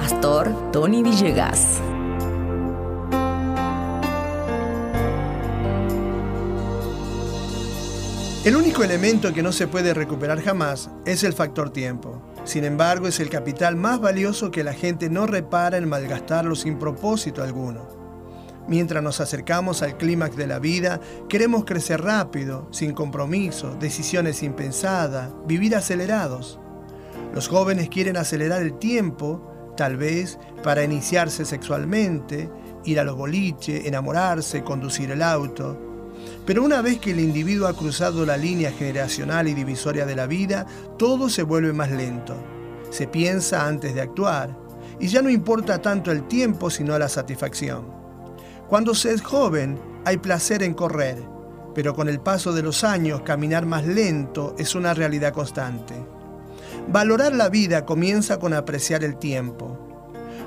Pastor Tony Villegas. El único elemento que no se puede recuperar jamás es el factor tiempo. Sin embargo, es el capital más valioso que la gente no repara en malgastarlo sin propósito alguno. Mientras nos acercamos al clímax de la vida, queremos crecer rápido, sin compromiso, decisiones impensadas, vivir acelerados. Los jóvenes quieren acelerar el tiempo, tal vez para iniciarse sexualmente, ir a los boliches, enamorarse, conducir el auto. Pero una vez que el individuo ha cruzado la línea generacional y divisoria de la vida, todo se vuelve más lento. Se piensa antes de actuar, y ya no importa tanto el tiempo sino la satisfacción. Cuando se es joven hay placer en correr, pero con el paso de los años caminar más lento es una realidad constante. Valorar la vida comienza con apreciar el tiempo,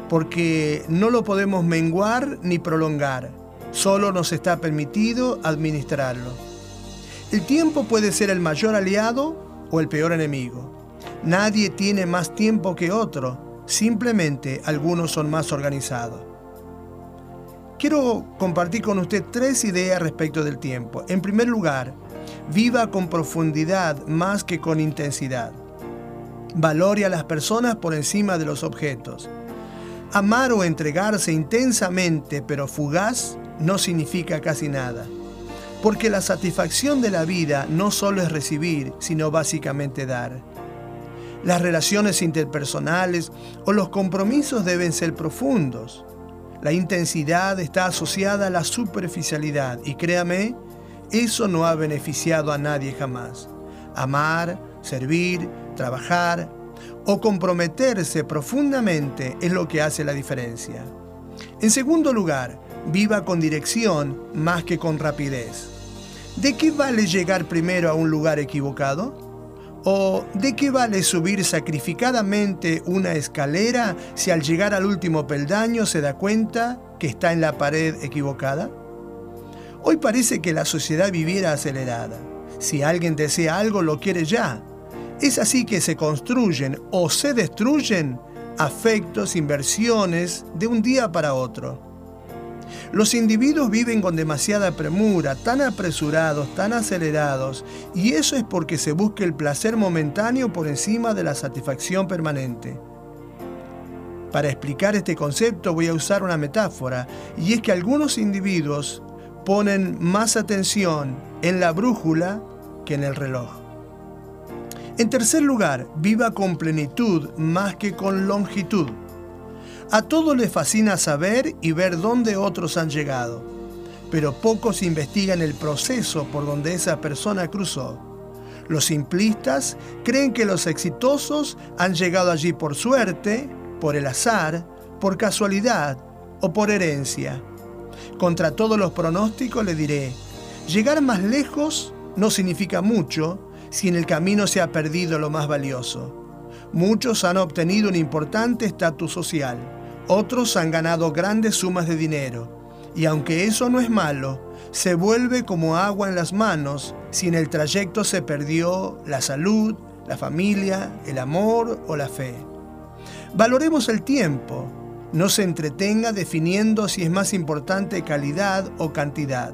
porque no lo podemos menguar ni prolongar, solo nos está permitido administrarlo. El tiempo puede ser el mayor aliado o el peor enemigo. Nadie tiene más tiempo que otro, simplemente algunos son más organizados. Quiero compartir con usted tres ideas respecto del tiempo. En primer lugar, viva con profundidad más que con intensidad. Valore a las personas por encima de los objetos. Amar o entregarse intensamente pero fugaz no significa casi nada. Porque la satisfacción de la vida no solo es recibir, sino básicamente dar. Las relaciones interpersonales o los compromisos deben ser profundos. La intensidad está asociada a la superficialidad y créame, eso no ha beneficiado a nadie jamás. Amar, servir, trabajar o comprometerse profundamente es lo que hace la diferencia. En segundo lugar, viva con dirección más que con rapidez. ¿De qué vale llegar primero a un lugar equivocado? ¿O de qué vale subir sacrificadamente una escalera si al llegar al último peldaño se da cuenta que está en la pared equivocada? Hoy parece que la sociedad viviera acelerada. Si alguien desea algo, lo quiere ya. Es así que se construyen o se destruyen afectos, inversiones de un día para otro. Los individuos viven con demasiada premura, tan apresurados, tan acelerados, y eso es porque se busca el placer momentáneo por encima de la satisfacción permanente. Para explicar este concepto voy a usar una metáfora, y es que algunos individuos ponen más atención en la brújula que en el reloj. En tercer lugar, viva con plenitud más que con longitud. A todos les fascina saber y ver dónde otros han llegado, pero pocos investigan el proceso por donde esa persona cruzó. Los simplistas creen que los exitosos han llegado allí por suerte, por el azar, por casualidad o por herencia. Contra todos los pronósticos le diré, llegar más lejos no significa mucho si en el camino se ha perdido lo más valioso. Muchos han obtenido un importante estatus social otros han ganado grandes sumas de dinero, y aunque eso no es malo, se vuelve como agua en las manos si en el trayecto se perdió la salud, la familia, el amor o la fe. Valoremos el tiempo, no se entretenga definiendo si es más importante calidad o cantidad.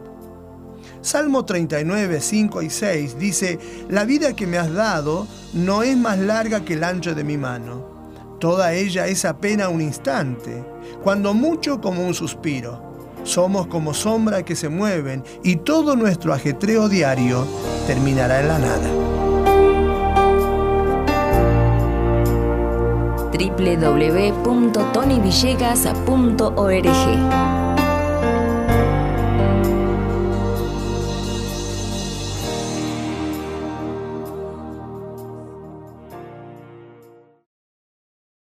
Salmo 39, 5 y 6 dice, La vida que me has dado no es más larga que el ancho de mi mano Toda ella es apenas un instante, cuando mucho como un suspiro. Somos como sombras que se mueven y todo nuestro ajetreo diario terminará en la nada. www.tonyvillegas.org